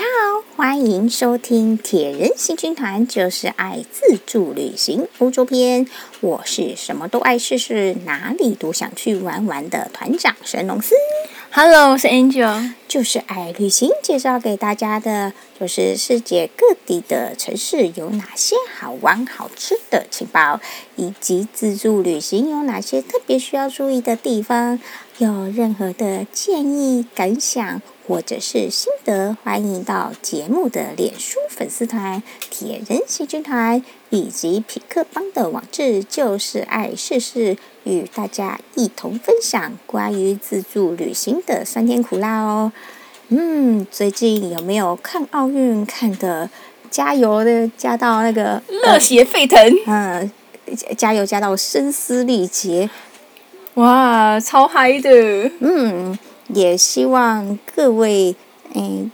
家好，欢迎收听铁人行军团，就是爱自助旅行欧洲篇。我是什么都爱试试，哪里都想去玩玩的团长神农司。Hello，我是 Angel，就是爱旅行，介绍给大家的，就是世界各地的城市有哪些好玩好吃的情报，以及自助旅行有哪些特别需要注意的地方。有任何的建议、感想或者是心得，欢迎到节目的脸书粉丝团“铁人行军团”以及匹克邦的网志“就是爱试试”，与大家一同分享关于自助旅行的酸甜苦辣哦。嗯，最近有没有看奥运看的加油的加到那个热血沸腾？嗯，加油加到声嘶力竭。哇，超嗨的！嗯，也希望各位，诶，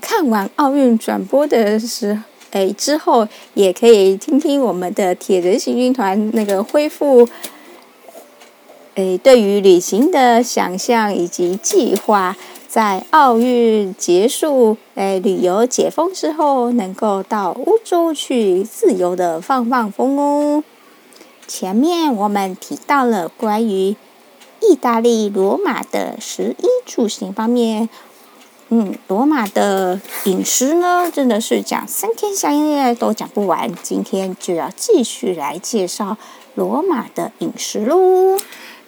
看完奥运转播的时，诶之后，也可以听听我们的铁人行军团那个恢复，诶，对于旅行的想象以及计划，在奥运结束，诶，旅游解封之后，能够到欧洲去自由的放放风哦。前面我们提到了关于意大利罗马的食衣住行方面，嗯，罗马的饮食呢，真的是讲三天三夜都讲不完。今天就要继续来介绍罗马的饮食喽。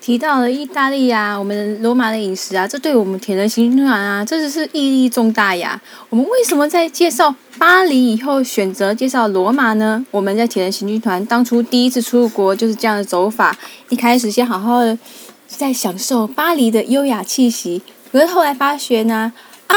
提到了意大利啊，我们罗马的饮食啊，这对我们铁人行军团啊，这是意义重大呀。我们为什么在介绍巴黎以后选择介绍罗马呢？我们在铁人行军团当初第一次出国就是这样的走法，一开始先好好的在享受巴黎的优雅气息，可是后来发觉呢，啊，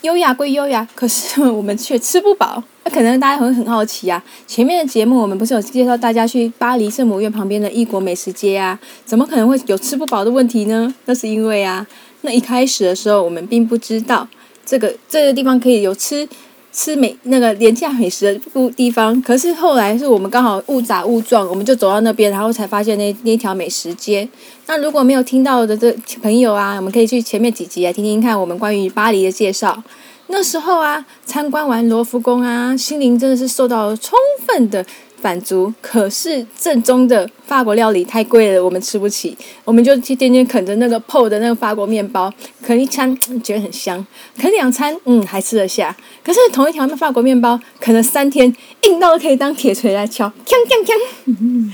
优雅归优雅，可是我们却吃不饱。那可能大家会很好奇啊，前面的节目我们不是有介绍大家去巴黎圣母院旁边的异国美食街啊？怎么可能会有吃不饱的问题呢？那是因为啊，那一开始的时候我们并不知道这个这个地方可以有吃吃美那个廉价美食的地方。可是后来是我们刚好误打误撞，我们就走到那边，然后才发现那那条美食街。那如果没有听到的这朋友啊，我们可以去前面几集来听听看我们关于巴黎的介绍。那时候啊，参观完罗浮宫啊，心灵真的是受到了充分的满足。可是正宗的法国料理太贵了，我们吃不起。我们就去天天啃着那个泡的那个法国面包，啃一餐觉得很香，啃两餐嗯还吃得下。可是同一条法国面包，啃了三天，硬到可以当铁锤来敲，锵锵锵。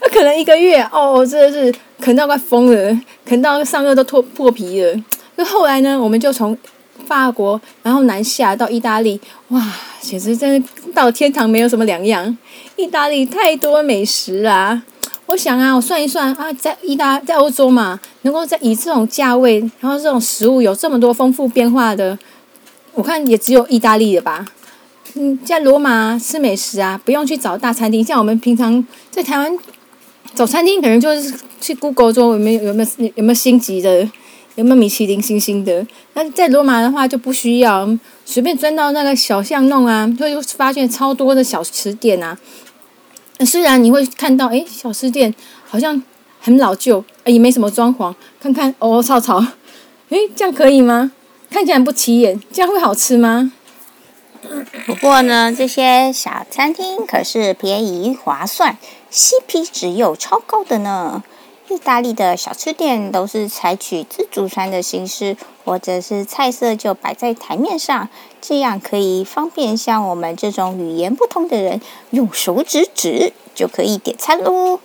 那 可能一个月哦，真的是啃到快疯了，啃到上颚都脱破皮了。那后来呢，我们就从法国，然后南下到意大利，哇，简直真的到天堂没有什么两样。意大利太多美食啦！我想啊，我算一算啊，在意大在欧洲嘛，能够在以这种价位，然后这种食物有这么多丰富变化的，我看也只有意大利了吧。嗯，在罗马吃美食啊，不用去找大餐厅，像我们平常在台湾找餐厅，可能就是去 Google 中有没有有没有有没有星级的。有没有米其林星星的？那在罗马的话就不需要，随便钻到那个小巷弄啊，就会发现超多的小吃店啊。虽然你会看到，诶，小吃店好像很老旧，也没什么装潢，看看哦，草草，诶，这样可以吗？看起来不起眼，这样会好吃吗？不过呢，这些小餐厅可是便宜划算，CP 值又超高的呢。意大利的小吃店都是采取自助餐的形式，或者是菜色就摆在台面上，这样可以方便像我们这种语言不通的人用手指指就可以点餐喽。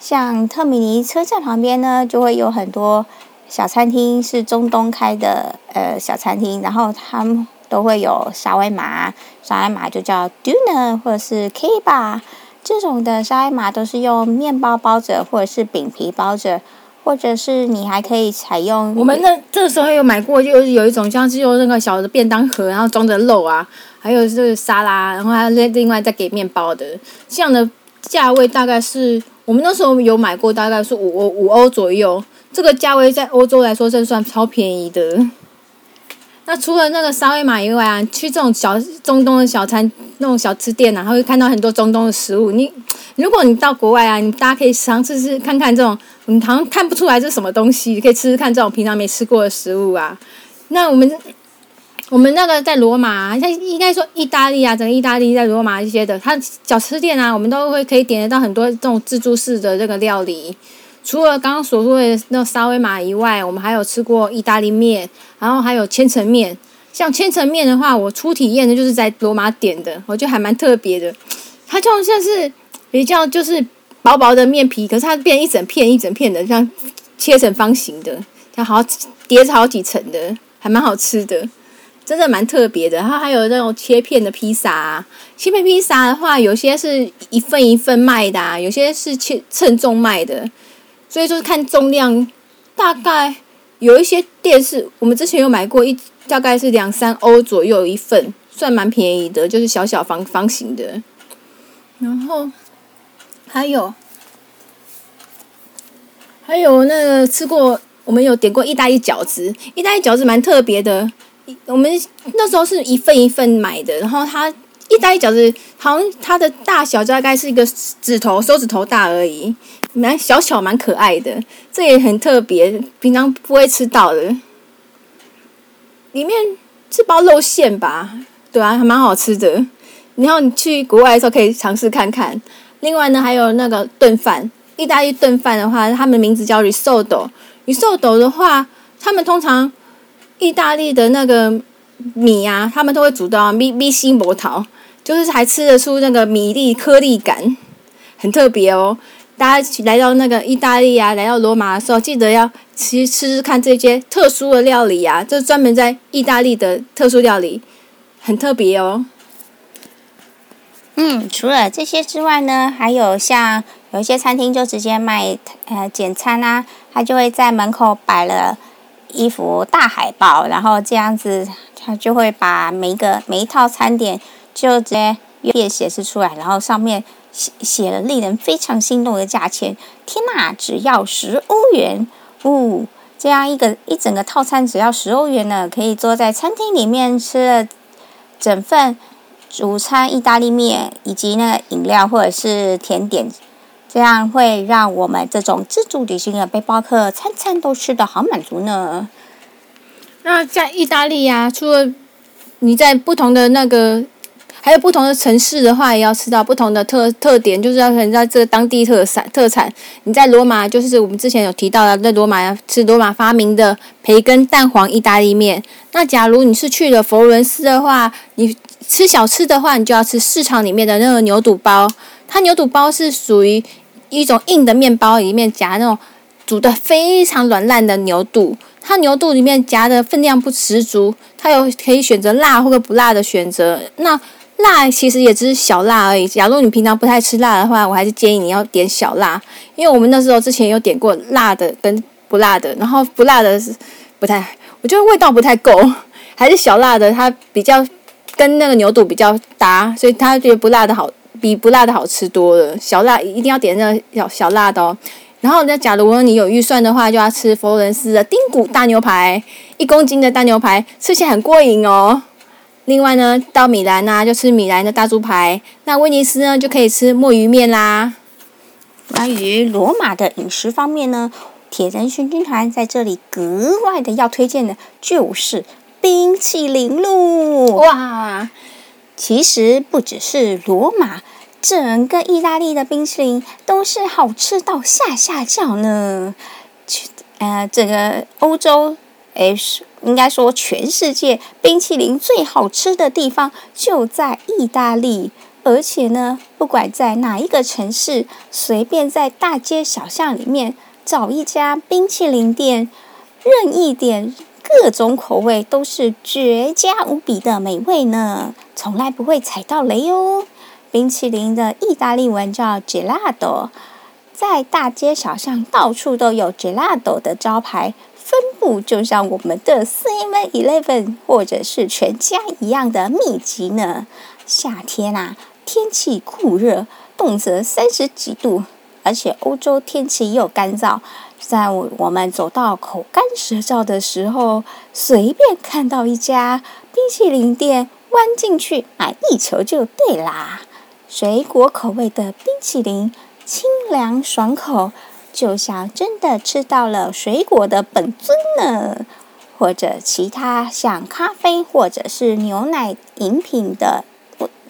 像特米尼车站旁边呢，就会有很多小餐厅，是中东开的呃小餐厅，然后他们都会有沙威玛，沙威玛就叫 d u n e r 或者是 Kebab。这种的沙威玛都是用面包包着，或者是饼皮包着，或者是你还可以采用。我们那这时候有买过，就是有一种像是用那个小的便当盒，然后装着肉啊，还有这个沙拉，然后还另另外再给面包的。这样的价位大概是我们那时候有买过，大概是五欧五欧左右。这个价位在欧洲来说，真算超便宜的。那除了那个沙威玛以外啊，去这种小中东的小餐那种小吃店啊，然后会看到很多中东的食物。你如果你到国外啊，你大家可以尝试试看看这种，你好像看不出来这是什么东西，你可以吃吃看这种平常没吃过的食物啊。那我们我们那个在罗马，啊像应该说意大利啊，整个意大利在罗马一些的，它小吃店啊，我们都会可以点得到很多这种自助式的这个料理。除了刚刚所说的那沙威玛以外，我们还有吃过意大利面，然后还有千层面。像千层面的话，我初体验的就是在罗马点的，我觉得还蛮特别的。它就像是比较就是薄薄的面皮，可是它变一整片一整片的，像切成方形的，像好叠着好几层的，还蛮好吃的。真的蛮特别的，然后还有那种切片的披萨，切片披萨的话，有些是一份一份卖的啊，有些是切称重卖的，所以说看重量，大概有一些店是我们之前有买过一，大概是两三欧左右一份，算蛮便宜的，就是小小方方形的。然后还有还有那个吃过，我们有点过意大利饺子，意大利饺子蛮特别的。我们那时候是一份一份买的，然后它意大利饺子好像它的大小就大概是一个指头手指头大而已，蛮小巧蛮可爱的，这也很特别，平常不会吃到的。里面是包肉馅吧？对啊，还蛮好吃的。然后你去国外的时候可以尝试看看。另外呢，还有那个炖饭，意大利炖饭的话，他们名字叫 risotto。risotto 的话，他们通常。意大利的那个米啊，他们都会煮到米米心波桃，就是还吃得出那个米粒颗粒感，很特别哦。大家来到那个意大利啊，来到罗马的时候，记得要吃吃吃看这些特殊的料理啊，这是专门在意大利的特殊料理，很特别哦。嗯，除了这些之外呢，还有像有一些餐厅就直接卖呃简餐啊，他就会在门口摆了。一幅大海报，然后这样子，他就会把每一个每一套餐点就直接页显示出来，然后上面写写了令人非常心动的价钱。天哪，只要十欧元！呜、哦，这样一个一整个套餐只要十欧元呢，可以坐在餐厅里面吃了整份主餐意大利面，以及那个饮料或者是甜点。这样会让我们这种自助旅行的背包客餐餐都吃得好满足呢。那在意大利呀、啊，除了你在不同的那个，还有不同的城市的话，也要吃到不同的特特点，就是要人家这个当地特产特产。你在罗马，就是我们之前有提到的，在罗马要吃罗马发明的培根蛋黄意大利面。那假如你是去了佛罗伦斯的话，你吃小吃的话，你就要吃市场里面的那个牛肚包。它牛肚包是属于一种硬的面包，里面夹那种煮的非常软烂的牛肚。它牛肚里面夹的分量不十足，它有可以选择辣或者不辣的选择。那辣其实也只是小辣而已。假如你平常不太吃辣的话，我还是建议你要点小辣，因为我们那时候之前有点过辣的跟不辣的，然后不辣的是不太，我觉得味道不太够，还是小辣的它比较跟那个牛肚比较搭，所以他觉得不辣的好。比不辣的好吃多了，小辣一定要点那个小小辣的哦。然后，那假如你有预算的话，就要吃佛罗伦斯的丁骨大牛排，一公斤的大牛排吃起来很过瘾哦。另外呢，到米兰啊，就吃米兰的大猪排。那威尼斯呢，就可以吃墨鱼面啦。关于罗马的饮食方面呢，铁人巡军团在这里格外的要推荐的就是冰淇淋喽。哇！其实不只是罗马，整个意大利的冰淇淋都是好吃到下下叫呢。呃，整个欧洲，诶，应该说全世界冰淇淋最好吃的地方就在意大利。而且呢，不管在哪一个城市，随便在大街小巷里面找一家冰淇淋店，任意点。各种口味都是绝佳无比的美味呢，从来不会踩到雷哦。冰淇淋的意大利文叫 gelato，在大街小巷到处都有 gelato 的招牌，分布就像我们的 Seven Eleven 或者是全家一样的密集呢。夏天啊，天气酷热，动辄三十几度，而且欧洲天气又干燥。在我们走到口干舌燥的时候，随便看到一家冰淇淋店，弯进去买一球就对啦。水果口味的冰淇淋，清凉爽口，就像真的吃到了水果的本尊呢。或者其他像咖啡或者是牛奶饮品的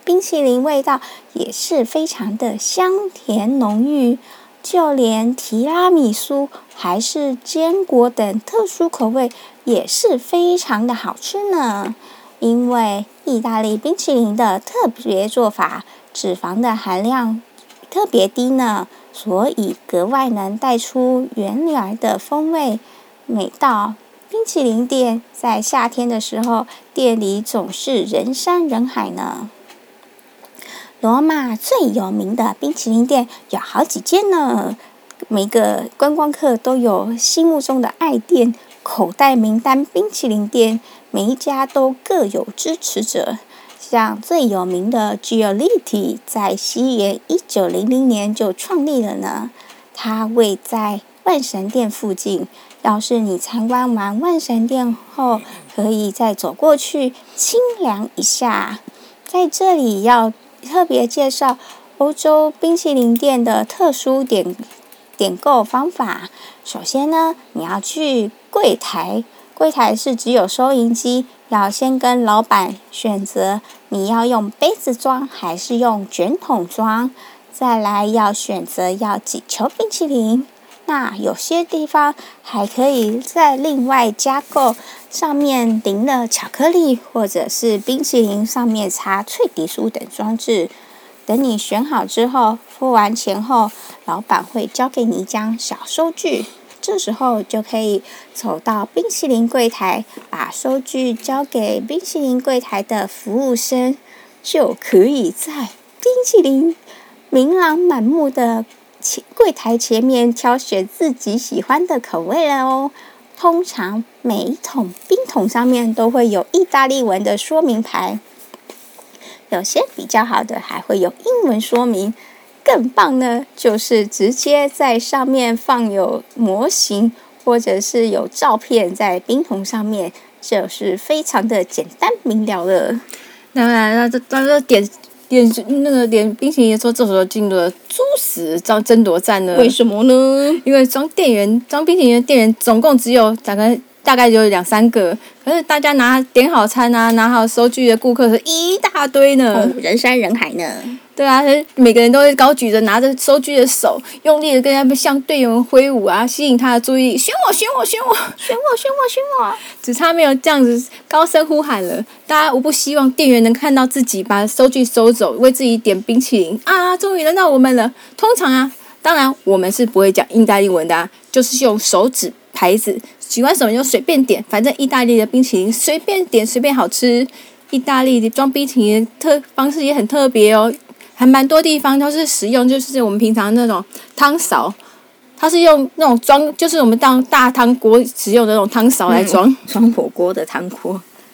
冰淇淋，味道也是非常的香甜浓郁。就连提拉米苏还是坚果等特殊口味也是非常的好吃呢。因为意大利冰淇淋的特别做法，脂肪的含量特别低呢，所以格外能带出原来的风味。每到冰淇淋店，在夏天的时候，店里总是人山人海呢。罗马最有名的冰淇淋店有好几间呢，每个观光客都有心目中的爱店、口袋名单冰淇淋店，每一家都各有支持者。像最有名的 g e o l i t y 在西元一九零零年就创立了呢，它位在万神殿附近。要是你参观完万神殿后，可以再走过去清凉一下。在这里要特别介绍欧洲冰淇淋店的特殊点点购方法。首先呢，你要去柜台，柜台是只有收银机，要先跟老板选择你要用杯子装还是用卷筒装。再来要选择要几球冰淇淋。那有些地方还可以再另外加购，上面淋了巧克力或者是冰淇淋，上面擦脆皮酥等装置。等你选好之后，付完钱后，老板会交给你一张小收据，这时候就可以走到冰淇淋柜台，把收据交给冰淇淋柜台的服务生，就可以在冰淇淋琳琅满目的前。柜台前面挑选自己喜欢的口味了哦。通常每一桶冰桶上面都会有意大利文的说明牌，有些比较好的还会有英文说明。更棒呢就是直接在上面放有模型，或者是有照片在冰桶上面，就是非常的简单明了了。当然，那这那这点。点那个点冰淇淋的时候，这时候进入了殊死争争夺战呢？为什么呢？因为装店员装冰淇淋的店员总共只有大概大概有两三个，可是大家拿点好餐啊，拿好收据的顾客是一大堆呢，人山人海呢。对啊，每个人都会高举着拿着收据的手，用力的跟他们向队员挥舞啊，吸引他的注意力。选我，选我，选我，选我，选我，选我！只差没有这样子高声呼喊了。大家无不希望店员能看到自己把收据收走，为自己点冰淇淋啊！终于轮到我们了。通常啊，当然我们是不会讲意大利文的啊，就是用手指牌子，喜欢什么就随便点，反正意大利的冰淇淋随便点随便好吃。意大利的装冰淇淋的特方式也很特别哦。还蛮多地方都是使用，就是我们平常那种汤勺，它是用那种装，就是我们当大汤锅使用的那种汤勺来装装火锅的汤锅。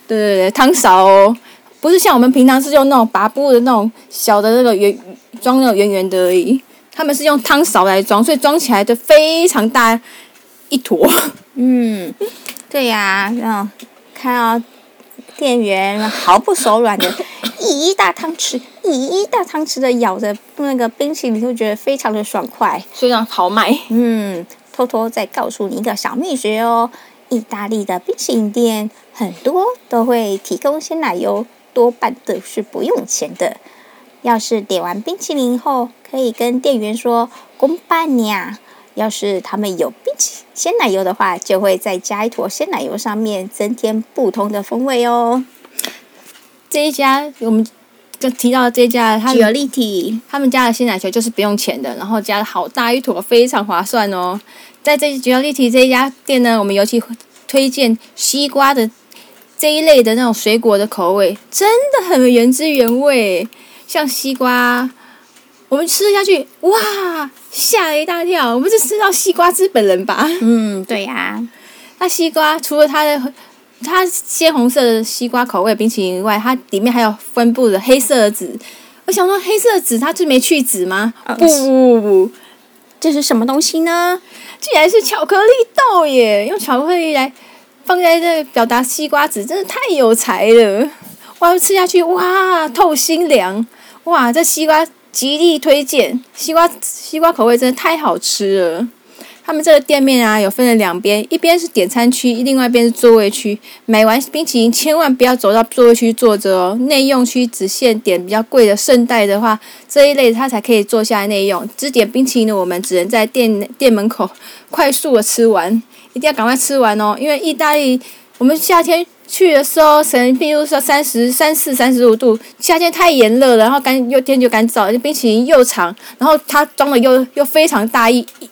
对对对，汤勺哦，不是像我们平常是用那种拔布的那种小的那个圆装那种圆圆的而已，他们是用汤勺来装，所以装起来就非常大一坨。嗯，对呀、啊，然后看到店员毫不手软的。一大汤匙，一大汤匙的咬着那个冰淇淋，就觉得非常的爽快，非常豪迈。嗯，偷偷再告诉你一个小秘诀哦，意大利的冰淇淋店很多都会提供鲜奶油，多半都是不用钱的。要是点完冰淇淋后，可以跟店员说“公办呀”。要是他们有冰淇鲜奶油的话，就会再加一坨鲜奶油，上面增添不同的风味哦。这一家我们就提到这一家，他有立体，他们家的鲜奶球就是不用钱的，然后加了好大一坨，非常划算哦。在这吉奥利提这一家店呢，我们尤其推荐西瓜的这一类的那种水果的口味，真的很原汁原味。像西瓜，我们吃下去，哇，吓了一大跳，我们是吃到西瓜汁本人吧？嗯，对呀、啊。那西瓜除了它的。它鲜红色的西瓜口味冰淇淋以外，它里面还有分布的黑色的籽。我想说，黑色的籽它是没去籽吗？不、不不不，这是什么东西呢？竟然是巧克力豆耶！用巧克力来放在这表达西瓜籽，真的太有才了！哇，吃下去哇，透心凉！哇，这西瓜极力推荐，西瓜西瓜口味真的太好吃了。他们这个店面啊，有分了两边，一边是点餐区，另外一边是座位区。买完冰淇淋千万不要走到座位区坐着哦，内用区只限点比较贵的圣代的话，这一类他才可以坐下来内用。只点冰淇淋的我们只能在店店门口快速的吃完，一定要赶快吃完哦，因为意大利我们夏天。去的时候，神，比如说三十三四、三十五度，夏天太炎热了，然后干又天就干燥，冰淇淋又长，然后它装的又又非常大一一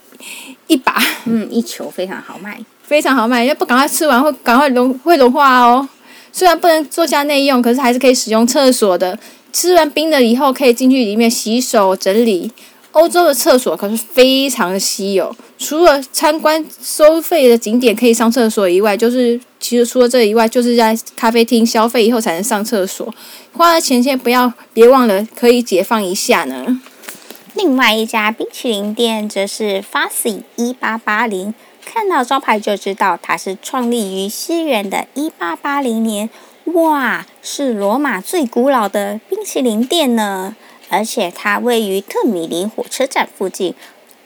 一把，嗯，一球非常好卖，非常好卖，要不赶快吃完会赶快融会融化哦。虽然不能做下内用，可是还是可以使用厕所的。吃完冰的以后，可以进去里面洗手整理。欧洲的厕所可是非常的稀有，除了参观收费的景点可以上厕所以外，就是其实除了这以外，就是在咖啡厅消费以后才能上厕所。花了钱先不要，别忘了可以解放一下呢。另外一家冰淇淋店则是 Farsi 一八八零，看到招牌就知道它是创立于西元的一八八零年，哇，是罗马最古老的冰淇淋店呢。而且它位于特米林火车站附近，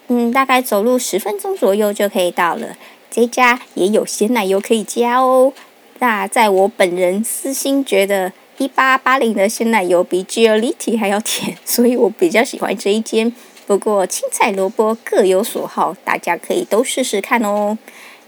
嗯，大概走路十分钟左右就可以到了。这家也有鲜奶油可以加哦。那在我本人私心觉得，一八八零的鲜奶油比 Giolitti 还要甜，所以我比较喜欢这一间。不过青菜萝卜各有所好，大家可以都试试看哦。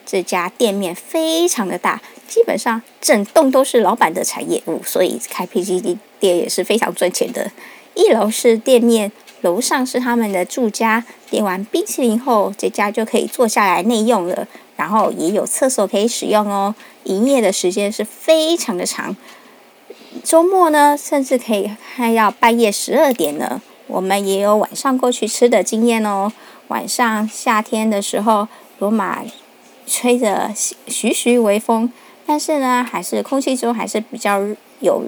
这家店面非常的大，基本上整栋都是老板的产业物，所以开冰淇淋店也是非常赚钱的。一楼是店面，楼上是他们的住家。点完冰淇淋后，这家就可以坐下来内用了。然后也有厕所可以使用哦。营业的时间是非常的长，周末呢，甚至可以开到半夜十二点呢。我们也有晚上过去吃的经验哦。晚上夏天的时候，罗马吹着徐徐微风，但是呢，还是空气中还是比较。有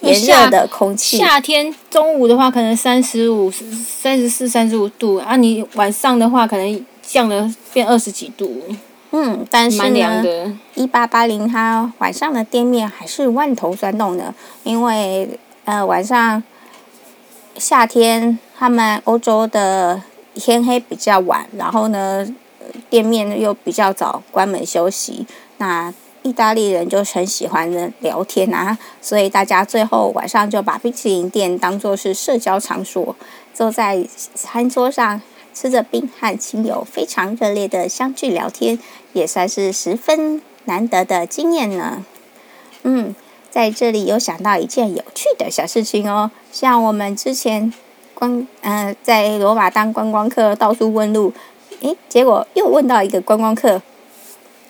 炎热的空气。夏天中午的话，可能三十五、三十四、三十五度啊。你晚上的话，可能降了变二十几度。嗯，但是呢，一八八零它晚上的店面还是万头攒动的，因为呃晚上夏天他们欧洲的天黑比较晚，然后呢店面又比较早关门休息，那。意大利人就很喜欢的聊天啊，所以大家最后晚上就把冰淇淋店当做是社交场所，坐在餐桌上吃着冰和亲友非常热烈的相聚聊天，也算是十分难得的经验呢。嗯，在这里有想到一件有趣的小事情哦，像我们之前观呃在罗马当观光客到处问路，诶，结果又问到一个观光客。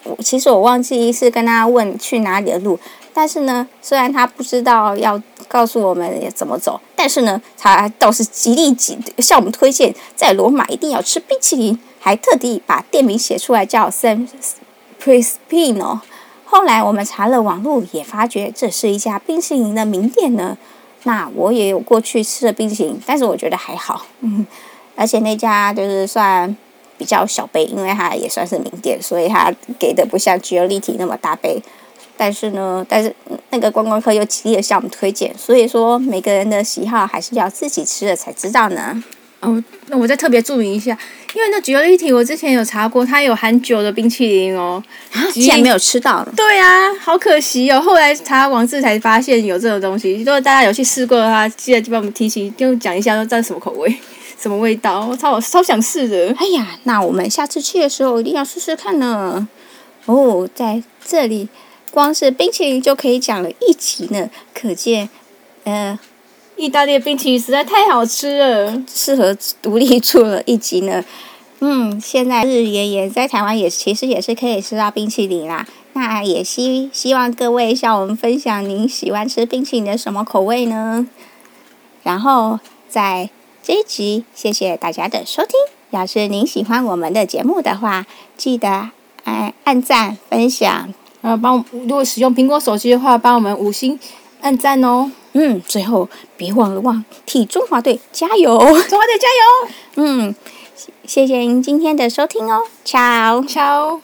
我其实我忘记是跟他问去哪里的路，但是呢，虽然他不知道要告诉我们怎么走，但是呢，他倒是极力极向我们推荐在罗马一定要吃冰淇淋，还特地把店名写出来叫 San Prispino。后来我们查了网络，也发觉这是一家冰淇淋的名店呢。那我也有过去吃了冰淇淋，但是我觉得还好，嗯，而且那家就是算。比较小杯，因为它也算是名店，所以它给的不像 Giolitti 那么大杯。但是呢，但是那个观光客又极力的向我们推荐，所以说每个人的喜好还是要自己吃了才知道呢。哦，那我再特别注明一下，因为那 Giolitti 我之前有查过，它有含酒的冰淇淋哦，竟然没有吃到。对啊，好可惜哦。后来查网志才发现有这种东西，如果大家有去试过的话，记得就帮我们提醒，就讲一下说这是什么口味。什么味道？我超超想试的！哎呀，那我们下次去的时候一定要试试看呢。哦，在这里，光是冰淇淋就可以讲了一集呢，可见，呃，意大利的冰淇淋实在太好吃了，适合独立做了一集呢。嗯，现在日炎炎，在台湾也其实也是可以吃到冰淇淋啦。那也希希望各位向我们分享您喜欢吃冰淇淋的什么口味呢？然后在。这一集，谢谢大家的收听。要是您喜欢我们的节目的话，记得按按赞、分享，然后帮。如果使用苹果手机的话，帮我们五星按赞哦。嗯，最后别忘了忘替中华队加油！中华队加油！嗯，谢谢您今天的收听哦，Ciao，Ciao。